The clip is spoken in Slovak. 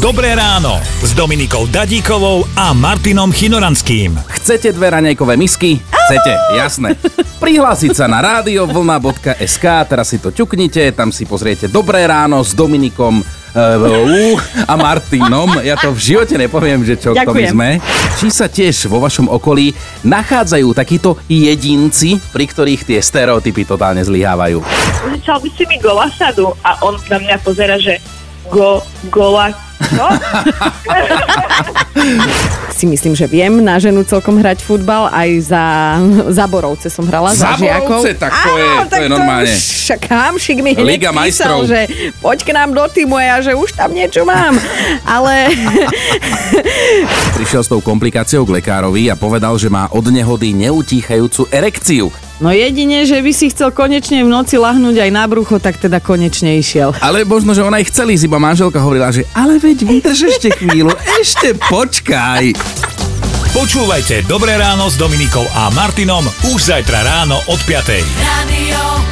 Dobré ráno s Dominikou Dadíkovou a Martinom Chinoranským. Chcete dve raňajkové misky? Chcete, jasné. Prihlásiť sa na radiovlna.sk, teraz si to ťuknite, tam si pozriete Dobré ráno s Dominikom uh, a Martinom. Ja to v živote nepoviem, že čo kto my sme. Či sa tiež vo vašom okolí nachádzajú takíto jedinci, pri ktorých tie stereotypy totálne zlyhávajú. Začal by si mi golasadu a on na mňa pozera, že go, gola, čo? Si myslím, že viem na ženu celkom hrať futbal, aj za, za Borovce som hrala, za, Za žiakov. Borovce? Tak to je- to tak je normálne. už Však Hamšik mi hneď Liga písal, majstrov. že poď k nám do týmu a ja, že už tam niečo mám. Ale Prišiel s tou komplikáciou k lekárovi a povedal, že má od nehody neutíchajúcu erekciu. No jedine, že by si chcel konečne v noci lahnúť aj na brucho, tak teda konečne išiel. Ale možno, že ona aj chceli, iba manželka hovorila, že ale veď vydrž ešte chvíľu, ešte počkaj. Počúvajte Dobré ráno s Dominikou a Martinom už zajtra ráno od 5. Radio.